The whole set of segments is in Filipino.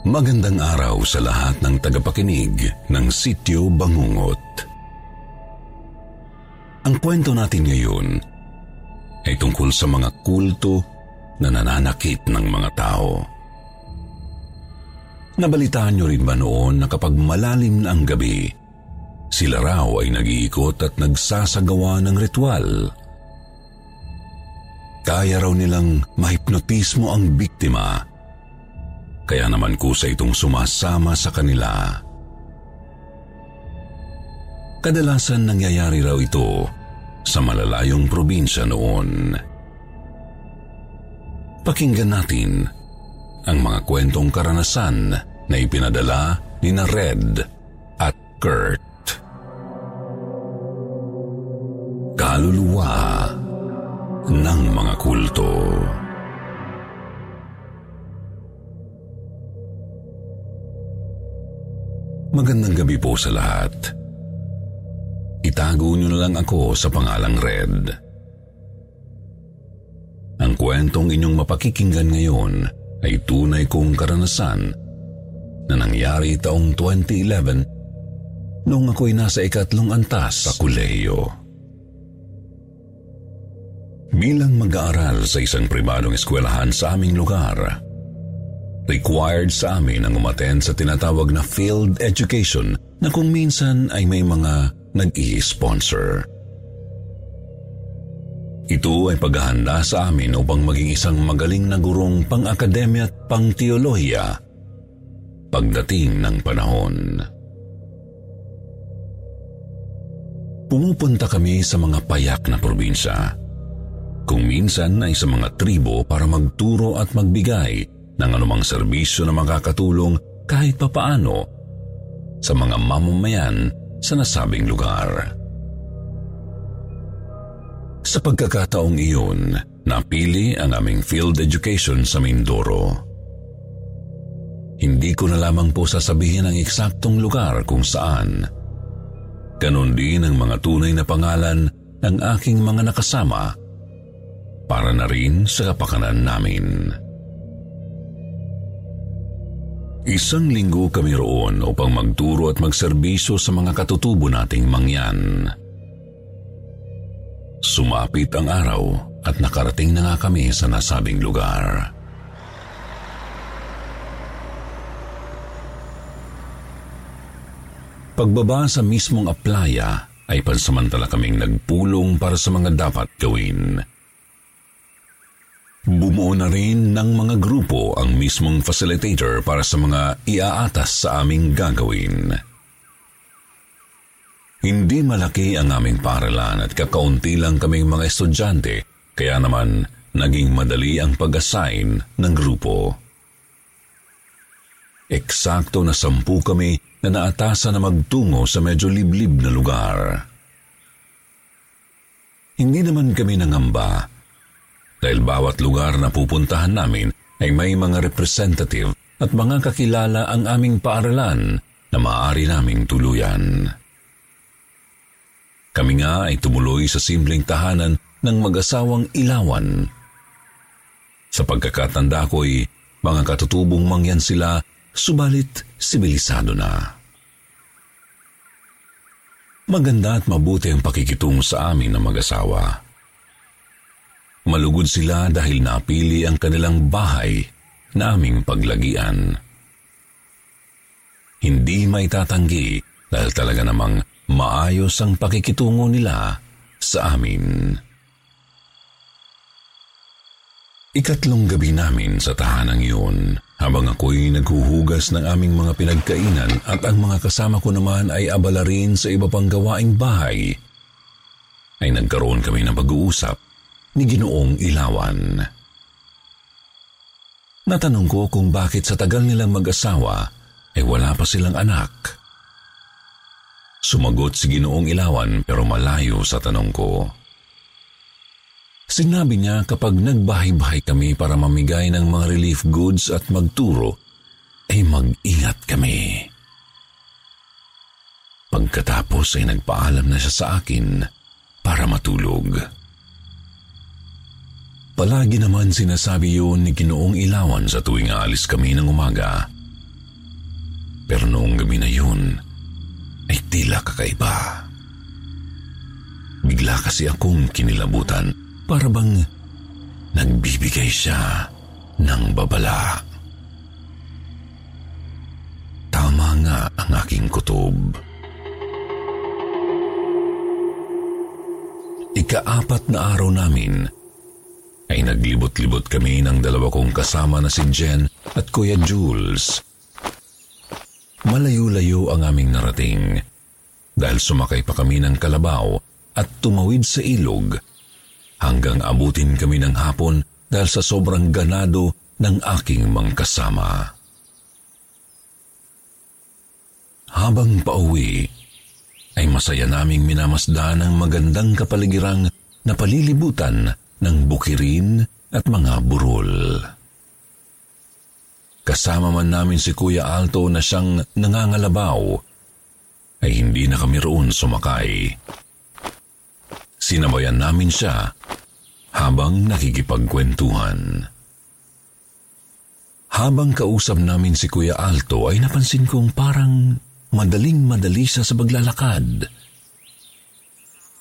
Magandang araw sa lahat ng tagapakinig ng Sityo Bangungot. Ang kwento natin ngayon ay tungkol sa mga kulto na nananakit ng mga tao. Nabalitaan niyo rin ba noon na kapag malalim na ang gabi, sila raw ay nag-iikot at nagsasagawa ng ritual. Kaya raw nilang mahipnotismo ang biktima, kaya naman kusa itong sumasama sa kanila. Kadalasan nangyayari raw ito sa malalayong probinsya noon. Pakinggan natin ang mga kwentong karanasan na ipinadala ni na Red at Kurt. Kaluluwa ng mga kulto. Magandang gabi po sa lahat. Itago niyo na lang ako sa pangalang Red. Ang kwentong inyong mapakikinggan ngayon ay tunay kong karanasan na nangyari taong 2011 noong ako'y nasa ikatlong antas sa kuleyo. Bilang mag-aaral sa isang pribadong eskwelahan sa aming lugar, required sa amin ang umaten sa tinatawag na field education na kung minsan ay may mga nag-i-sponsor. Ito ay paghahanda sa amin upang maging isang magaling na gurong pang-akademya at pang-teolohiya pagdating ng panahon. Pumupunta kami sa mga payak na probinsya. Kung minsan ay sa mga tribo para magturo at magbigay ng anumang serbisyo na makakatulong kahit papaano sa mga mamamayan sa nasabing lugar. Sa pagkakataong iyon, napili ang aming field education sa Mindoro. Hindi ko na lamang po sasabihin ang eksaktong lugar kung saan. Ganon din ang mga tunay na pangalan ng aking mga nakasama para na rin sa kapakanan namin. Isang linggo kami roon upang magturo at magserbisyo sa mga katutubo nating mangyan. Sumapit ang araw at nakarating na nga kami sa nasabing lugar. Pagbaba sa mismong aplaya ay pansamantala kaming nagpulong para sa mga dapat gawin. Bumuo na rin ng mga grupo ang mismong facilitator para sa mga iaatas sa aming gagawin. Hindi malaki ang aming paralan at kakaunti lang kaming mga estudyante kaya naman naging madali ang pag-assign ng grupo. Eksakto na sampu kami na naatasan na magtungo sa medyo liblib na lugar. Hindi naman kami nangamba dahil bawat lugar na pupuntahan namin ay may mga representative at mga kakilala ang aming paaralan na maaari naming tuluyan. Kami nga ay tumuloy sa simpleng tahanan ng mag-asawang ilawan. Sa pagkakatanda ko'y mga katutubong mangyan sila subalit sibilisado na. Maganda at mabuti ang pakikitungo sa amin ng mag-asawa. Malugod sila dahil napili ang kanilang bahay na aming paglagian. Hindi may tatanggi dahil talaga namang maayos ang pakikitungo nila sa amin. Ikatlong gabi namin sa tahanang yun, habang ako'y naghuhugas ng aming mga pinagkainan at ang mga kasama ko naman ay abala rin sa iba pang gawaing bahay, ay nagkaroon kami ng pag-uusap ni Ginoong Ilawan. Natanong ko kung bakit sa tagal nilang mag-asawa ay wala pa silang anak. Sumagot si Ginoong Ilawan pero malayo sa tanong ko. Sinabi niya kapag nagbahay-bahay kami para mamigay ng mga relief goods at magturo, ay mag-ingat kami. Pagkatapos ay nagpaalam na siya sa akin para matulog. Palagi naman sinasabi yun ni Ginoong Ilawan sa tuwing aalis kami ng umaga. Pero noong gabi na yun, ay tila kakaiba. Bigla kasi akong kinilabutan para bang nagbibigay siya ng babala. Tama nga ang aking kutob. Ikaapat na araw namin ay naglibot-libot kami ng dalawa kong kasama na si Jen at Kuya Jules. Malayo-layo ang aming narating dahil sumakay pa kami ng kalabaw at tumawid sa ilog hanggang abutin kami ng hapon dahil sa sobrang ganado ng aking mga kasama. Habang pauwi, ay masaya naming minamasdan ang magandang kapaligirang na palilibutan ng bukirin at mga burol. Kasama man namin si Kuya Alto na siyang nangangalabaw, ay hindi na kami roon sumakay. Sinabayan namin siya habang nakikipagkwentuhan. Habang kausap namin si Kuya Alto ay napansin kong parang madaling madali siya sa paglalakad.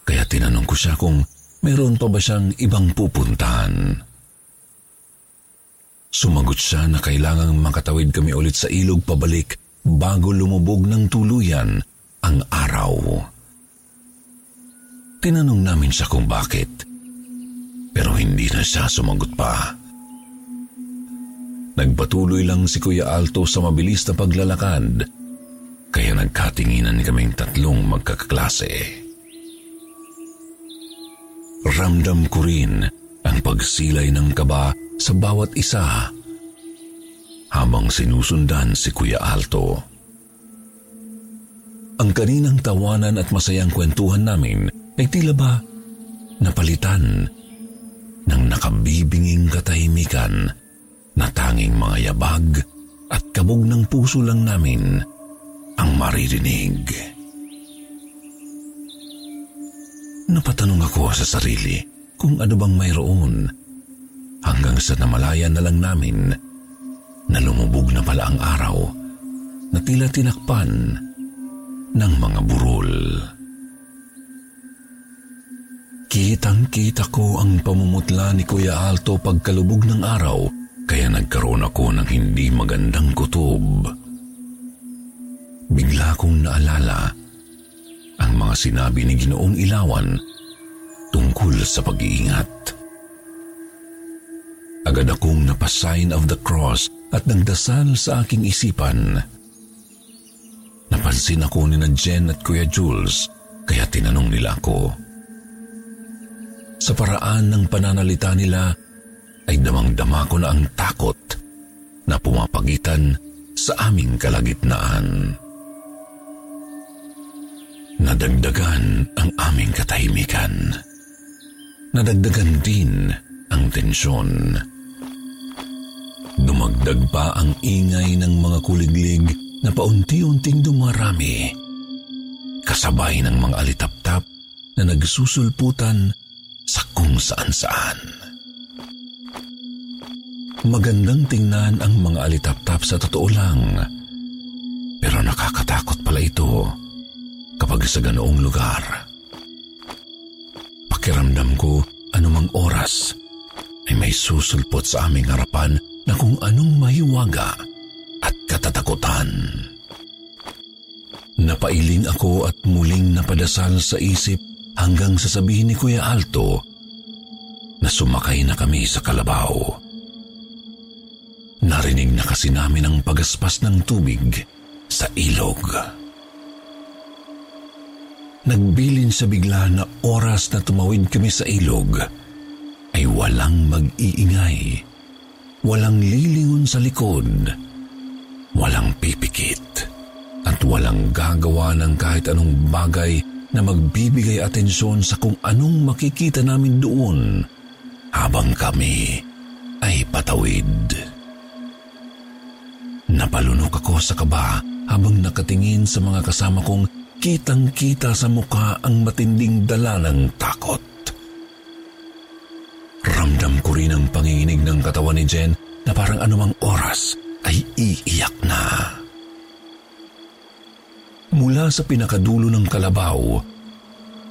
Kaya tinanong ko siya kung meron pa ba siyang ibang pupuntahan. Sumagot siya na kailangang makatawid kami ulit sa ilog pabalik bago lumubog ng tuluyan ang araw. Tinanong namin siya kung bakit pero hindi na siya sumagot pa. Nagpatuloy lang si Kuya Alto sa mabilis na paglalakad, kaya nagkatinginan kaming tatlong magkakaklase. Ramdam ko rin ang pagsilay ng kaba sa bawat isa habang sinusundan si Kuya Alto. Ang kaninang tawanan at masayang kwentuhan namin ay tila ba napalitan ng nakabibinging katahimikan na tanging mga yabag at kabog ng puso lang namin ang maririnig. Napatanong ako sa sarili kung ano bang mayroon hanggang sa namalayan na lang namin na lumubog na pala ang araw na tila tinakpan ng mga burol. Kitang-kita ko ang pamumutla ni Kuya Alto pagkalubog ng araw kaya nagkaroon ako ng hindi magandang kutob. Bigla kong naalala ang mga sinabi ni Ginoong Ilawan tungkol sa pag-iingat. Agad akong napasign of the cross at nagdasal sa aking isipan. Napansin ako ni na Jen at Kuya Jules kaya tinanong nila ako. Sa paraan ng pananalita nila ay damang-dama ko na ang takot na pumapagitan sa aming kalagitnaan. Nadagdagan ang aming katahimikan. Nadagdagan din ang tensyon. Dumagdag pa ang ingay ng mga kuliglig na paunti-unting dumarami. Kasabay ng mga alitap-tap na nagsusulputan sa kung saan-saan. Magandang tingnan ang mga alitap-tap sa totoo lang. Pero nakakatakot pala ito kapag sa ganoong lugar. Pakiramdam ko anumang oras ay may susulpot sa aming harapan na kung anong mahiwaga at katatakutan. Napailing ako at muling napadasal sa isip hanggang sasabihin ni Kuya Alto na sumakay na kami sa kalabaw. Narinig na kasi namin ang pagaspas ng tubig sa ilog. Nagbilin sa bigla na oras na tumawid kami sa ilog ay walang mag-iingay, walang lilingon sa likod, walang pipikit, at walang gagawa ng kahit anong bagay na magbibigay atensyon sa kung anong makikita namin doon habang kami ay patawid. Napalunok ako sa kaba habang nakatingin sa mga kasama kong kitang-kita sa mukha ang matinding dala ng takot. Ramdam ko rin ang panginginig ng katawan ni Jen na parang anumang oras ay iiyak na. Mula sa pinakadulo ng kalabaw,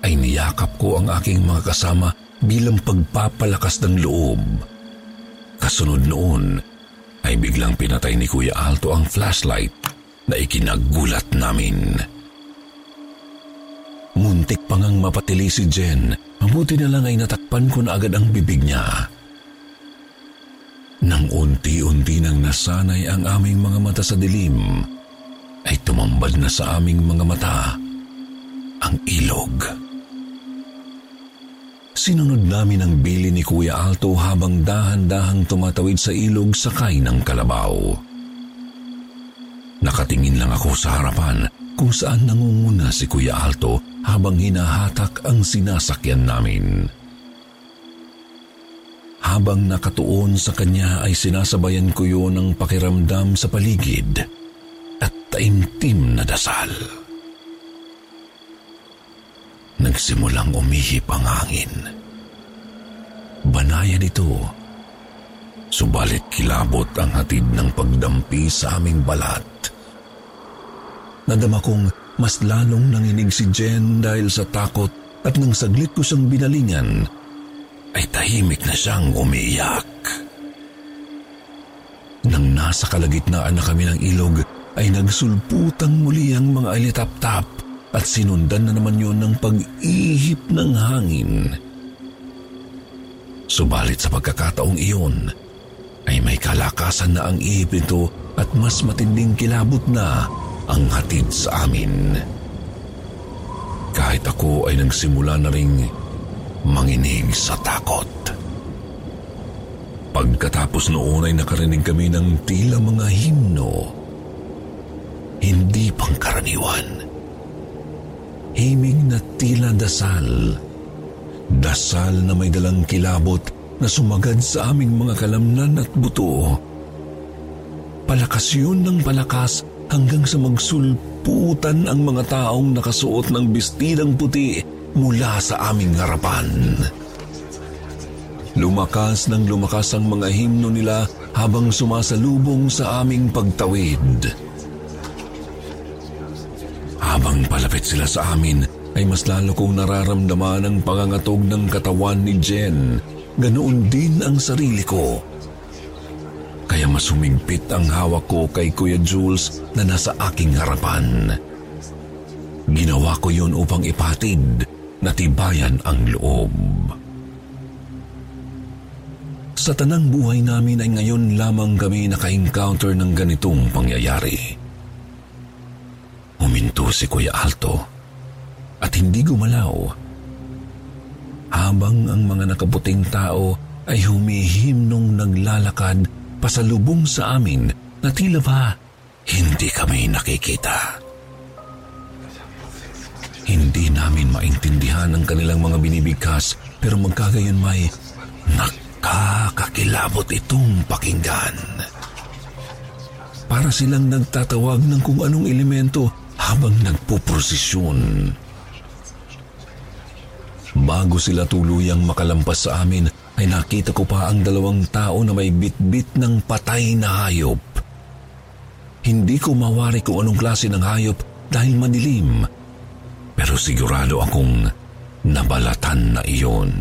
ay niyakap ko ang aking mga kasama bilang pagpapalakas ng loob. Kasunod noon, ay biglang pinatay ni Kuya Alto ang flashlight na ikinagulat namin. Muntik pa ngang mapatili si Jen, mabuti na lang ay natakpan ko na agad ang bibig niya. Nang unti-unti nang nasanay ang aming mga mata sa dilim, ay tumambad na sa aming mga mata ang ilog. Sinunod namin ang bili ni Kuya Alto habang dahan-dahang tumatawid sa ilog sakay ng kalabaw. Nakatingin lang ako sa harapan kung saan nangunguna si Kuya Alto habang hinahatak ang sinasakyan namin. Habang nakatuon sa kanya ay sinasabayan ko yun ng pakiramdam sa paligid at taimtim na dasal. Nagsimulang umihip ang hangin. Banayan ito. Subalit kilabot ang hatid ng pagdampi sa aming balat. Nadama kong mas lalong nanginig si Jen dahil sa takot at nang saglit ko siyang binalingan, ay tahimik na siyang umiiyak. Nang nasa kalagitnaan na kami ng ilog, ay nagsulputang muli ang mga alitap-tap at sinundan na naman yon ng pag-ihip ng hangin. Subalit sa pagkakataong iyon, ay may kalakasan na ang ihip nito at mas matinding kilabot na ang hatid sa amin. Kahit ako ay nagsimula na ring manginig sa takot. Pagkatapos noon ay nakarinig kami ng tila mga himno. Hindi pangkaraniwan himig na tila dasal. Dasal na may dalang kilabot na sumagad sa aming mga kalamnan at buto. Palakas yun ng palakas hanggang sa magsulputan ang mga taong nakasuot ng bistirang puti mula sa aming harapan. Lumakas ng lumakas ang mga himno nila habang sumasalubong sa aming pagtawid. Habang palapit sila sa amin, ay mas lalo kong nararamdaman ang pangangatog ng katawan ni Jen. Ganoon din ang sarili ko. Kaya mas humigpit ang hawak ko kay Kuya Jules na nasa aking harapan. Ginawa ko yun upang ipatid na tibayan ang loob. Sa tanang buhay namin ay ngayon lamang kami naka-encounter ng ganitong pangyayari. Huminto si Kuya Alto at hindi gumalaw. Habang ang mga nakaputing tao ay humihimnong naglalakad pasalubong sa amin na tila ba hindi kami nakikita. Hindi namin maintindihan ang kanilang mga binibigkas pero magkagayon may nakakakilabot itong pakinggan. Para silang nagtatawag ng kung anong elemento habang nagpuprosesyon. Bago sila tuluyang makalampas sa amin, ay nakita ko pa ang dalawang tao na may bitbit ng patay na hayop. Hindi ko mawari kung anong klase ng hayop dahil madilim, pero sigurado akong nabalatan na iyon.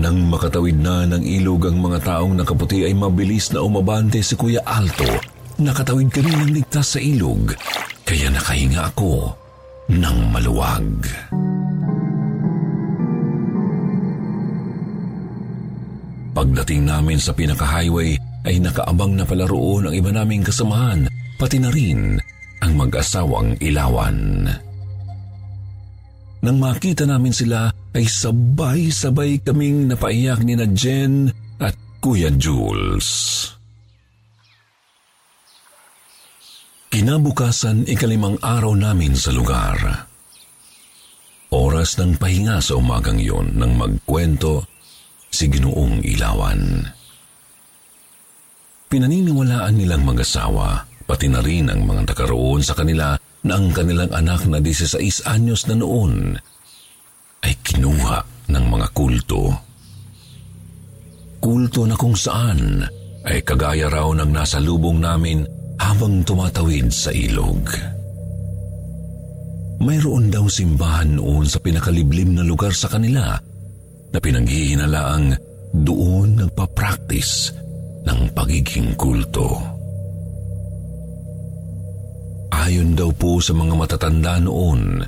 Nang makatawid na ng ilog ang mga taong nakaputi ay mabilis na umabante si Kuya Alto Nakatawid kami ng ligtas sa ilog, kaya nakahinga ako ng maluwag. Pagdating namin sa pinaka-highway ay nakaabang na pala roon ang iba naming kasamahan, pati na rin ang mag-asawang ilawan. Nang makita namin sila ay sabay-sabay kaming napaiyak ni na Jen at Kuya Jules. Kinabukasan ikalimang araw namin sa lugar. Oras ng pahinga sa umagang yon nang magkwento si Ginoong Ilawan. Pinaniniwalaan nilang mag-asawa, pati na rin ang mga nakaroon sa kanila na ang kanilang anak na 16 anyos na noon ay kinuha ng mga kulto. Kulto na kung saan ay kagaya raw ng nasa lubong namin habang tumatawid sa ilog. Mayroon daw simbahan noon sa pinakaliblim na lugar sa kanila na pinanghihinalaang doon nagpa-practice ng pagiging kulto. Ayon daw po sa mga matatanda noon,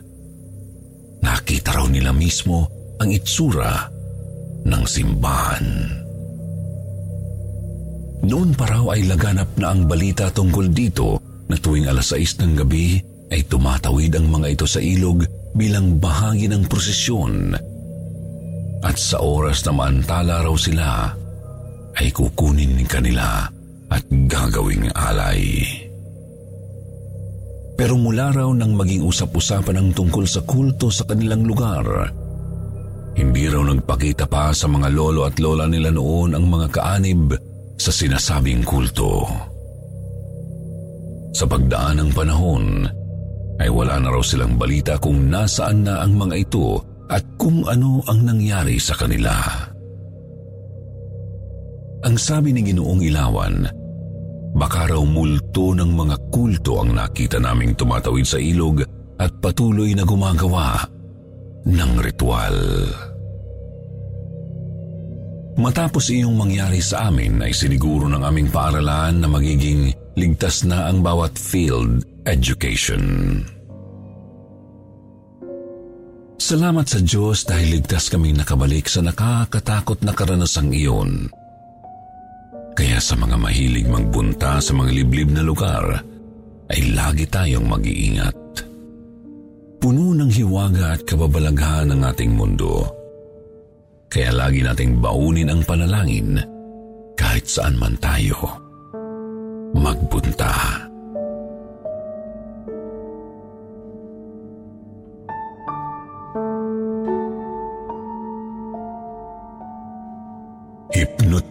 nakita raw nila mismo ang itsura ng simbahan. Noon pa raw ay laganap na ang balita tungkol dito na tuwing alas 6 ng gabi ay tumatawid ang mga ito sa ilog bilang bahagi ng prosesyon. At sa oras na maantala raw sila, ay kukunin kanila at gagawing alay. Pero mula raw nang maging usap-usapan ang tungkol sa kulto sa kanilang lugar, hindi raw nagpakita pa sa mga lolo at lola nila noon ang mga kaanib sa sinasabing kulto. Sa pagdaan ng panahon, ay wala na raw silang balita kung nasaan na ang mga ito at kung ano ang nangyari sa kanila. Ang sabi ni Ginoong Ilawan, baka raw multo ng mga kulto ang nakita naming tumatawid sa ilog at patuloy na gumagawa ng ritual. Matapos iyong mangyari sa amin ay siniguro ng aming paaralan na magiging ligtas na ang bawat field education. Salamat sa Diyos dahil ligtas kaming nakabalik sa nakakatakot na karanasang iyon. Kaya sa mga mahilig magbunta sa mga liblib na lugar, ay lagi tayong mag-iingat. Puno ng hiwaga at kababalaghan ang ating mundo. Kaya lagi nating baunin ang panalangin kahit saan man tayo magbunta.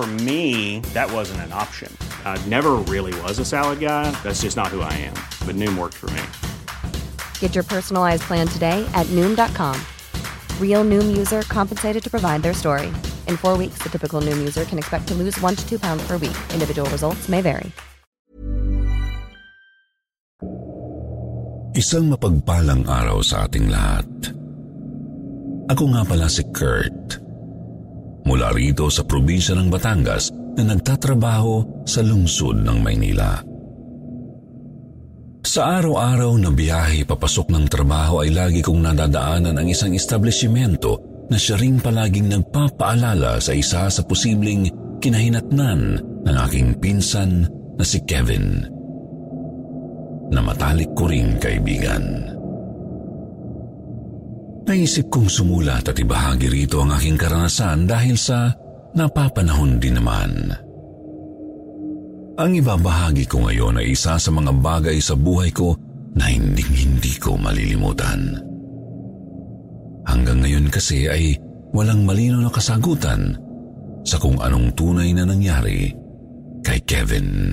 For me, that wasn't an option. I never really was a salad guy. That's just not who I am. But Noom worked for me. Get your personalized plan today at Noom.com. Real Noom user compensated to provide their story. In four weeks, the typical Noom user can expect to lose one to two pounds per week. Individual results may vary. Isang mapagpalang araw sa ating lahat. Ako nga pala si Kurt mula rito sa probinsya ng Batangas na nagtatrabaho sa lungsod ng Maynila. Sa araw-araw na biyahe papasok ng trabaho ay lagi kong nadadaanan ang isang establishmento na siya ring palaging nagpapaalala sa isa sa posibleng kinahinatnan ng aking pinsan na si Kevin. Na matalik ko ring kaibigan. Naisip kong sumulat at ibahagi rito ang aking karanasan dahil sa napapanahon din naman. Ang ibabahagi ko ngayon ay isa sa mga bagay sa buhay ko na hindi hindi ko malilimutan. Hanggang ngayon kasi ay walang malino na kasagutan sa kung anong tunay na nangyari kay Kevin.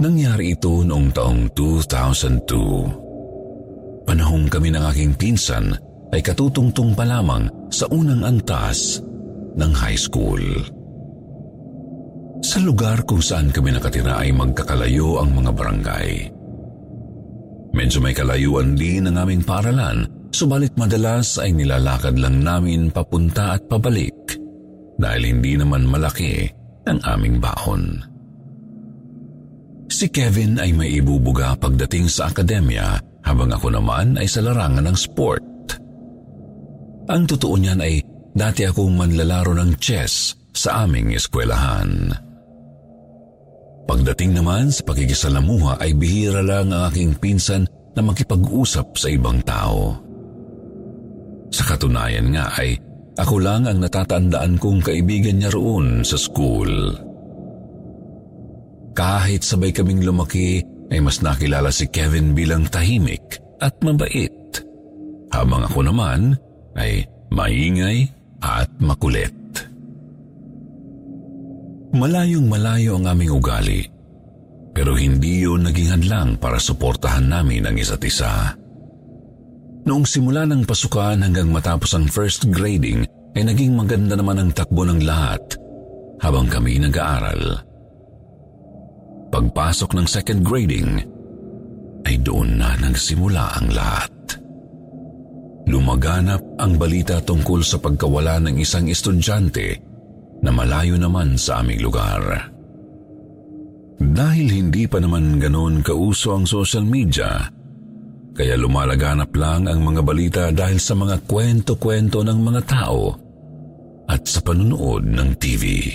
Nangyari ito noong taong 2002. Panahong kami ng aking pinsan ay katutungtong pa lamang sa unang antas ng high school. Sa lugar kung saan kami nakatira ay magkakalayo ang mga barangay. Medyo may kalayuan din ang aming paralan, subalit madalas ay nilalakad lang namin papunta at pabalik dahil hindi naman malaki ang aming baon. Si Kevin ay may ibubuga pagdating sa akademya habang ako naman ay sa larangan ng sport. Ang totoo niyan ay dati akong manlalaro ng chess sa aming eskwelahan. Pagdating naman sa pakikisalamuha ay bihira lang ang aking pinsan na makipag-usap sa ibang tao. Sa katunayan nga ay ako lang ang natatandaan kong kaibigan niya roon sa school. Kahit sabay kaming lumaki ay mas nakilala si Kevin bilang tahimik at mabait. Habang ako naman ay maingay at makulit. Malayong malayo ang aming ugali, pero hindi yun naging hadlang para suportahan namin ang isa't isa. Noong simula ng pasukan hanggang matapos ang first grading, ay naging maganda naman ang takbo ng lahat habang kami nag-aaral. Pagpasok ng second grading, ay doon na nagsimula ang lahat. Lumaganap ang balita tungkol sa pagkawala ng isang estudyante na malayo naman sa aming lugar. Dahil hindi pa naman ganoon kauso ang social media, kaya lumalaganap lang ang mga balita dahil sa mga kwento-kwento ng mga tao at sa panunood ng TV.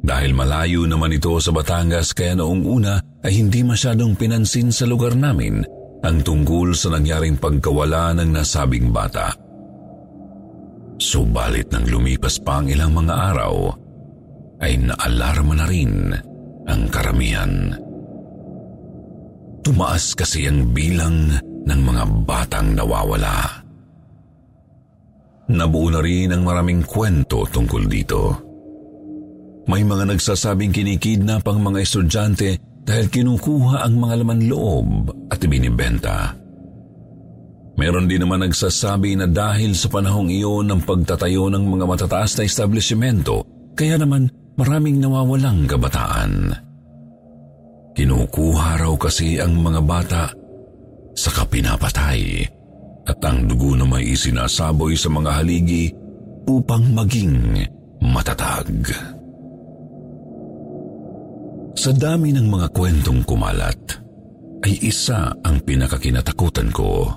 Dahil malayo naman ito sa Batangas kaya noong una ay hindi masyadong pinansin sa lugar namin ang tungkol sa nangyaring pagkawala ng nasabing bata. Subalit nang lumipas pa ang ilang mga araw, ay naalarma na rin ang karamihan. Tumaas kasi ang bilang ng mga batang nawawala. Nabuo na rin ang maraming kwento tungkol dito. May mga nagsasabing kinikidnap ang mga estudyante dahil kinukuha ang mga laman loob at ibinibenta. Meron din naman nagsasabi na dahil sa panahong iyon ng pagtatayo ng mga matataas na establishmento, kaya naman maraming nawawalang kabataan. Kinukuha raw kasi ang mga bata sa kapinapatay at ang dugo na may isinasaboy sa mga haligi upang maging matatag. Sa dami ng mga kwentong kumalat, ay isa ang pinakakinatakutan ko.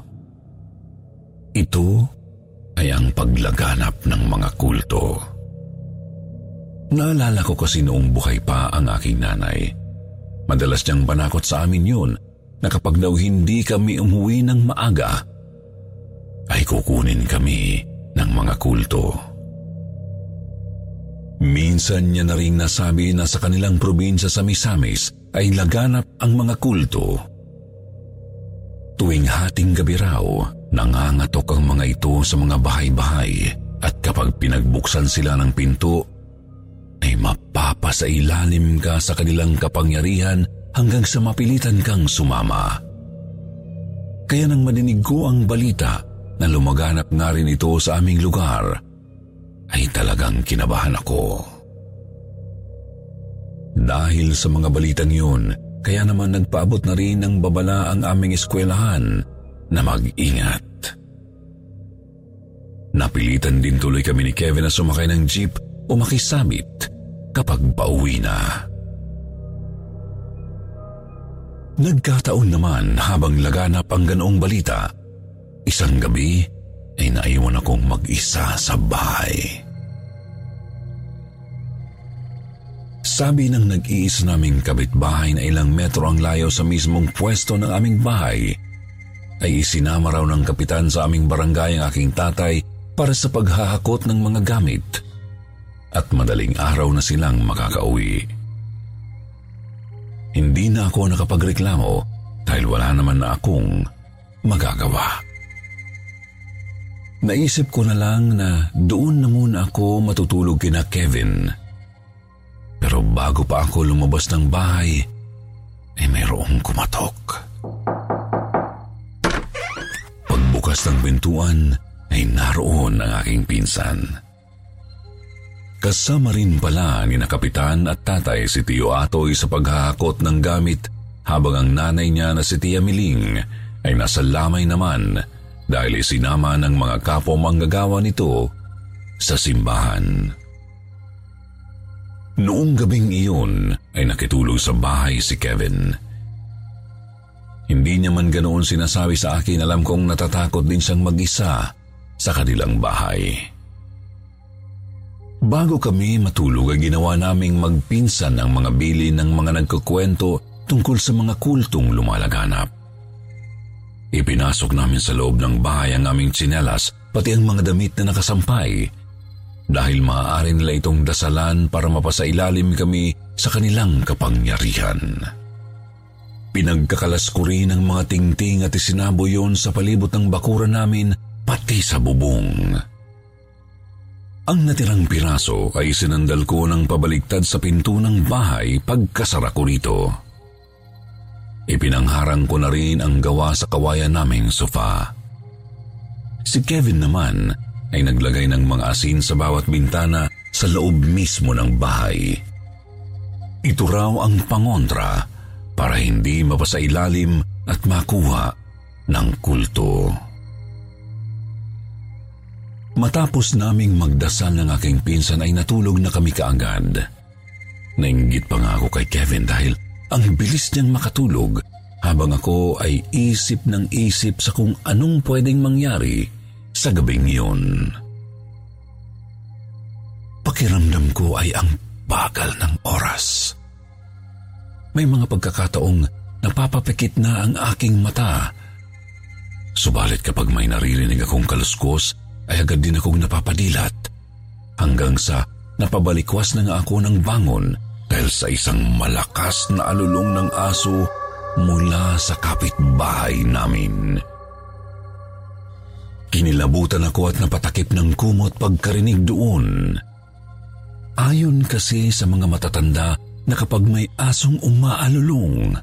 Ito ay ang paglaganap ng mga kulto. Naalala ko kasi noong buhay pa ang aking nanay. Madalas niyang banakot sa amin yun na kapag daw hindi kami umuwi ng maaga, ay kukunin kami ng mga kulto. Minsan niya na rin nasabi na sa kanilang probinsya sa Misamis ay laganap ang mga kulto. Tuwing hating gabi raw, Nangangatok ang mga ito sa mga bahay-bahay at kapag pinagbuksan sila ng pinto, ay mapapasailalim ka sa kanilang kapangyarihan hanggang sa mapilitan kang sumama. Kaya nang madinig ko ang balita na lumaganap nga rin ito sa aming lugar, ay talagang kinabahan ako. Dahil sa mga balitang yun, kaya naman nagpaabot na rin ng babala ang aming eskwelahan na mag-ingat. Napilitan din tuloy kami ni Kevin na sumakay ng jeep o makisabit kapag pauwi na. Nagkataon naman habang laganap ang ganoong balita, isang gabi ay naiwan akong mag-isa sa bahay. Sabi ng nag-iisa naming kabitbahay na ilang metro ang layo sa mismong pwesto ng aming bahay, ay isinama raw ng kapitan sa aming barangay ang aking tatay para sa paghahakot ng mga gamit at madaling araw na silang makakauwi. Hindi na ako nakapagreklamo dahil wala naman na akong magagawa. Naisip ko na lang na doon na muna ako matutulog kina Kevin. Pero bago pa ako lumabas ng bahay, ay mayroong kumatok. Pagbukas ng bintuan, ay naroon ang aking pinsan. Kasama rin pala ni na kapitan at tatay si Tio Atoy sa paghahakot ng gamit habang ang nanay niya na si Tia Miling ay nasa lamay naman dahil isinama ng mga kapo manggagawa nito sa simbahan. Noong gabing iyon ay nakitulog sa bahay si Kevin. Hindi niya man ganoon sinasabi sa akin alam kong natatakot din siyang mag-isa sa kanilang bahay. Bago kami matulog ay ginawa naming magpinsan ang mga bili ng mga nagkukwento tungkol sa mga kultong lumalaganap. Ipinasok namin sa loob ng bahay ang aming tsinelas pati ang mga damit na nakasampay dahil maaari nila itong dasalan para mapasailalim kami sa kanilang kapangyarihan. Pinagkakalas ko rin ang mga tingting at isinabo yon sa palibot ng bakura namin pati sa bubong. Ang natirang piraso ay sinandal ko ng pabaliktad sa pinto ng bahay pagkasara ko rito. Ipinangharang ko na rin ang gawa sa kawayan naming sofa. Si Kevin naman ay naglagay ng mga asin sa bawat bintana sa loob mismo ng bahay. Ito raw ang pangontra para hindi mapasailalim at makuha ng kulto. Matapos naming magdasal ng aking pinsan ay natulog na kami kaagad. Nainggit pa nga ako kay Kevin dahil ang bilis niyang makatulog habang ako ay isip ng isip sa kung anong pwedeng mangyari sa gabing iyon. Pakiramdam ko ay ang bagal ng oras. May mga pagkakataong napapapikit na ang aking mata. Subalit kapag may naririnig akong kaluskos, ay agad din akong napapadilat hanggang sa napabalikwas na nga ako ng bangon dahil sa isang malakas na alulong ng aso mula sa kapitbahay namin. Kinilabutan ako at napatakip ng kumot pagkarinig doon. Ayon kasi sa mga matatanda na kapag may asong umaalulong,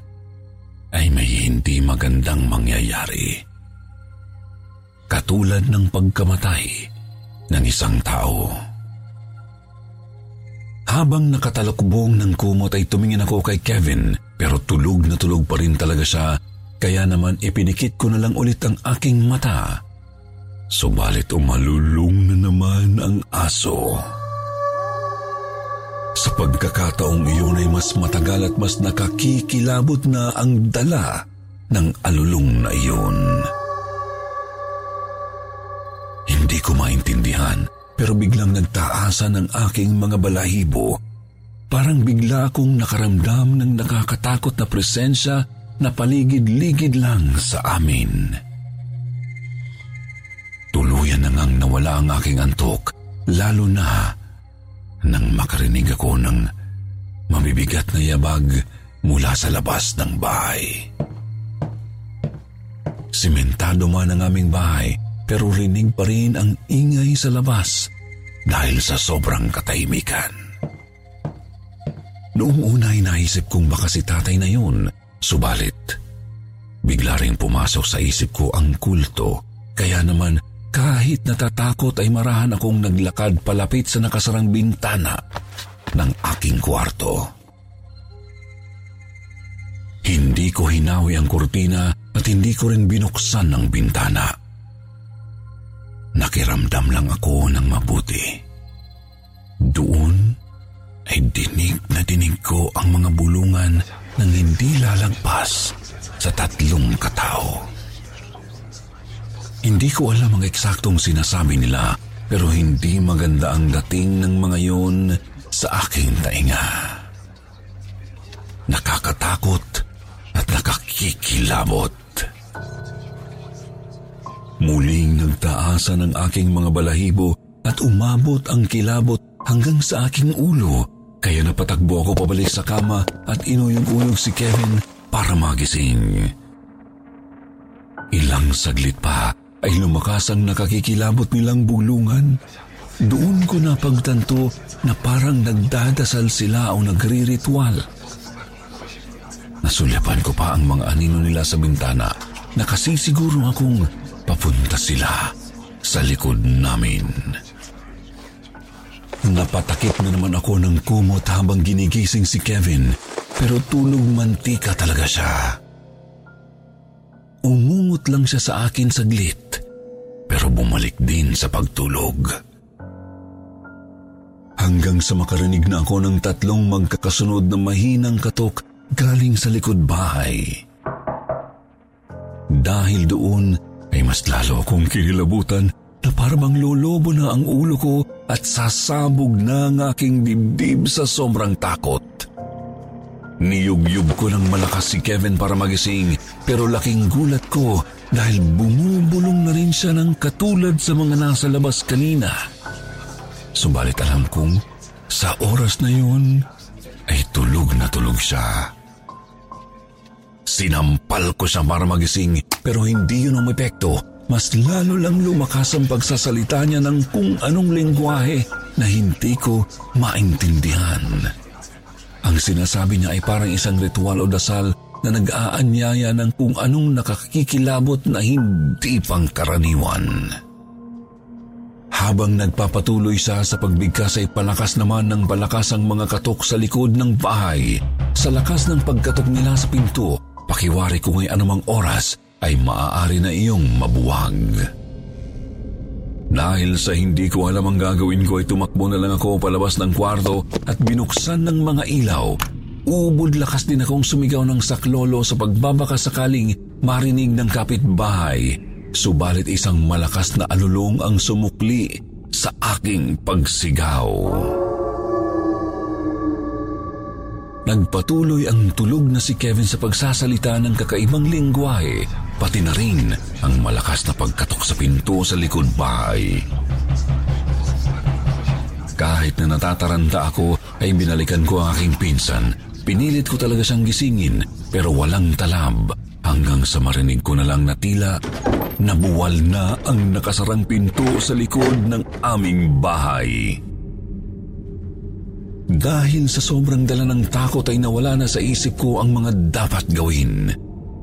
ay may hindi magandang mangyayari. Katulad ng pagkamatay ng isang tao. Habang nakatalakbong ng kumot ay tumingin ako kay Kevin pero tulog na tulog pa rin talaga siya kaya naman ipinikit ko na lang ulit ang aking mata. Subalit umalulong na naman ang aso. Sa pagkakataong iyon ay mas matagal at mas nakakikilabot na ang dala ng alulong na iyon. Hindi ko maintindihan pero biglang nagtaasan ang aking mga balahibo. Parang bigla akong nakaramdam ng nakakatakot na presensya na paligid-ligid lang sa amin. Tuluyan na ngang nawala ang aking antok, lalo na nang makarinig ako ng mabibigat na yabag mula sa labas ng bahay. Simentado man ang aming bahay pero rinig pa rin ang ingay sa labas dahil sa sobrang katahimikan. Noong una ay naisip kong baka si tatay na yun, subalit bigla rin pumasok sa isip ko ang kulto kaya naman kahit natatakot ay marahan akong naglakad palapit sa nakasarang bintana ng aking kwarto. Hindi ko hinawi ang kurtina at hindi ko rin binuksan ng bintana. Nakiramdam lang ako ng mabuti. Doon ay dinig na dinig ko ang mga bulungan ng hindi lalagpas sa tatlong katao. Hindi ko alam ang eksaktong sinasabi nila pero hindi maganda ang dating ng mga yun sa aking tainga. Nakakatakot at nakakikilabot. Muling nagtaasan ang aking mga balahibo at umabot ang kilabot hanggang sa aking ulo kaya napatakbo ako pabalik sa kama at inuyog-uyog si Kevin para magising. Ilang saglit pa ay lumakas ang nakakikilabot nilang bulungan. Doon ko napagtanto na parang nagdadasal sila o nagri-ritual. Nasulyapan ko pa ang mga anino nila sa bintana. Nakasisiguro akong papunta sila sa likod namin. Napatakip na naman ako ng kumot habang ginigising si Kevin pero tulog mantika talaga siya. Umungot lang siya sa akin saglit pero bumalik din sa pagtulog. Hanggang sa makarinig na ako ng tatlong magkakasunod na mahinang katok galing sa likod bahay. Dahil doon ay mas lalo akong kinilabutan na parang lolobo na ang ulo ko at sasabog na ang aking dibdib sa sobrang takot. Niyugyug ko ng malakas si Kevin para magising pero laking gulat ko dahil bumubulong na rin siya ng katulad sa mga nasa labas kanina. Subalit alam kong sa oras na yun ay tulog na tulog siya. Sinampal ko siya para magising pero hindi yun ang epekto mas lalo lang lumakas ang pagsasalita niya ng kung anong lingwahe na hindi ko maintindihan. Ang sinasabi niya ay parang isang ritual o dasal na nag-aanyaya ng kung anong nakakikilabot na hindi pangkaraniwan. Habang nagpapatuloy siya sa pagbigkas ay palakas naman ng palakas ang mga katok sa likod ng bahay. Sa lakas ng pagkatok nila sa pinto, pakiwari ko ngay anumang oras ay maaari na iyong mabuwag. Dahil sa hindi ko alam ang gagawin ko ay tumakbo na lang ako palabas ng kwarto at binuksan ng mga ilaw. Ubod lakas din akong sumigaw ng saklolo sa pagbabaka sakaling marinig ng kapitbahay. Subalit isang malakas na alulong ang sumukli sa aking pagsigaw. Nagpatuloy ang tulog na si Kevin sa pagsasalita ng kakaibang lingwahe pati na rin ang malakas na pagkatok sa pinto sa likod bahay. Kahit na natataranta ako ay binalikan ko ang aking pinsan. Pinilit ko talaga siyang gisingin pero walang talab hanggang sa marinig ko na lang na tila nabuwal na ang nakasarang pinto sa likod ng aming bahay. Dahil sa sobrang dala ng takot ay nawala na sa isip ko ang mga dapat gawin.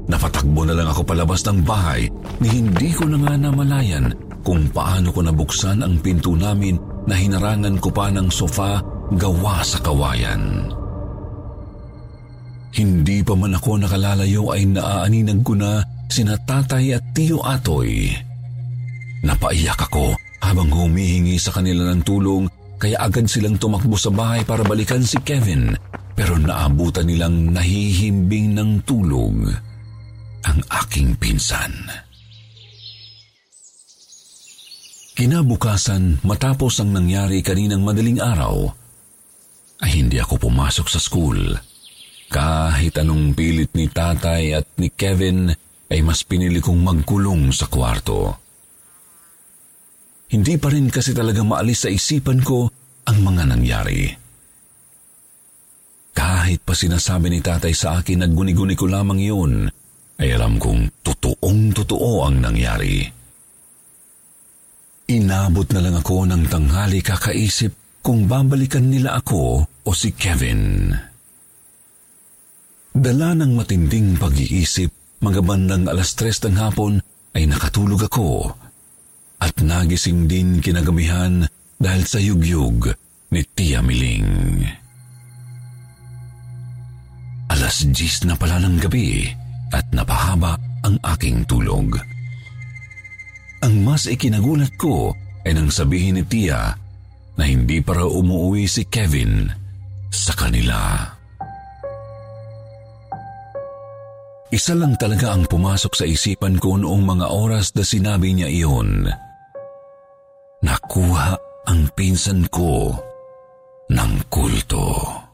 Napatakbo na lang ako palabas ng bahay ni hindi ko na nga namalayan kung paano ko nabuksan ang pinto namin na hinarangan ko pa ng sofa gawa sa kawayan. Hindi pa man ako nakalalayo ay naaaninag ko na sina tatay at tiyo atoy. Napaiyak ako habang humihingi sa kanila ng tulong kaya agad silang tumakbo sa bahay para balikan si Kevin pero naabutan nilang nahihimbing ng tulog ang aking pinsan. Kinabukasan matapos ang nangyari kaninang madaling araw, ay hindi ako pumasok sa school. Kahit anong pilit ni tatay at ni Kevin ay mas pinili kong magkulong sa kwarto. Hindi pa rin kasi talaga maalis sa isipan ko ang mga nangyari. Kahit pa sinasabi ni tatay sa akin na guni-guni ko lamang yun, ay alam kong totoong totoo ang nangyari. Inabot na lang ako ng tanghali kakaisip kung babalikan nila ako o si Kevin. Dala ng matinding pag-iisip, mga bandang alas tres ng hapon ay nakatulog ako at nagising din kinagamihan dahil sa yugyug ni Tia Miling. Alas 10 na pala ng gabi at napahaba ang aking tulog. Ang mas ikinagulat ko ay nang sabihin ni Tia na hindi para umuwi si Kevin sa kanila. Isa lang talaga ang pumasok sa isipan ko noong mga oras na sinabi niya iyon. Nakuha ang pinsan ko ng kulto.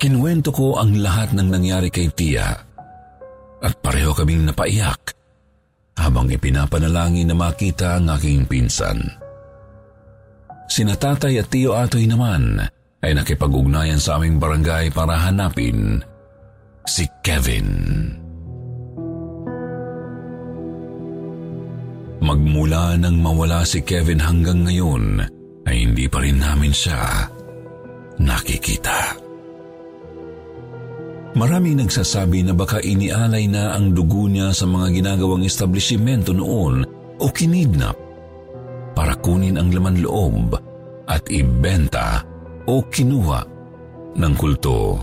Kinwento ko ang lahat ng nangyari kay Tia at pareho kaming napaiyak habang ipinapanalangin na makita ang aking pinsan. Sina tatay at tiyo atoy naman ay nakipag-ugnayan sa aming barangay para hanapin si Kevin. magmula nang mawala si Kevin hanggang ngayon ay hindi pa rin namin siya nakikita. Maraming nagsasabi na baka inialay na ang dugo niya sa mga ginagawang establishmento noon o kinidnap para kunin ang laman loob at ibenta o kinuha ng kulto.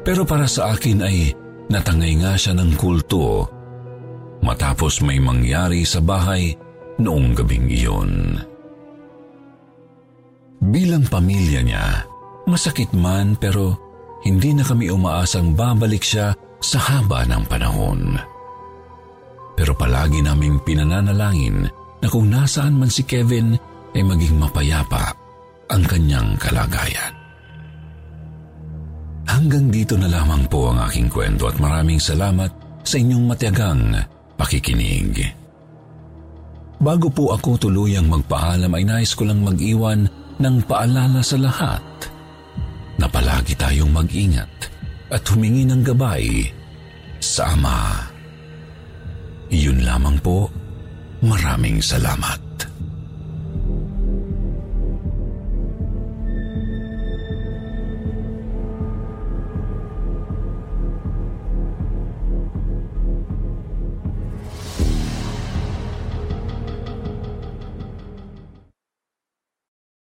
Pero para sa akin ay natangay nga siya ng kulto matapos may mangyari sa bahay noong gabing iyon. Bilang pamilya niya, masakit man pero hindi na kami umaasang babalik siya sa haba ng panahon. Pero palagi naming pinananalangin na kung nasaan man si Kevin ay maging mapayapa ang kanyang kalagayan. Hanggang dito na lamang po ang aking kwento at maraming salamat sa inyong matiyagang pakikinig. Bago po ako tuluyang magpaalam ay nais ko lang mag-iwan ng paalala sa lahat na palagi tayong mag-ingat at humingi ng gabay sa Ama. Iyon lamang po. Maraming salamat.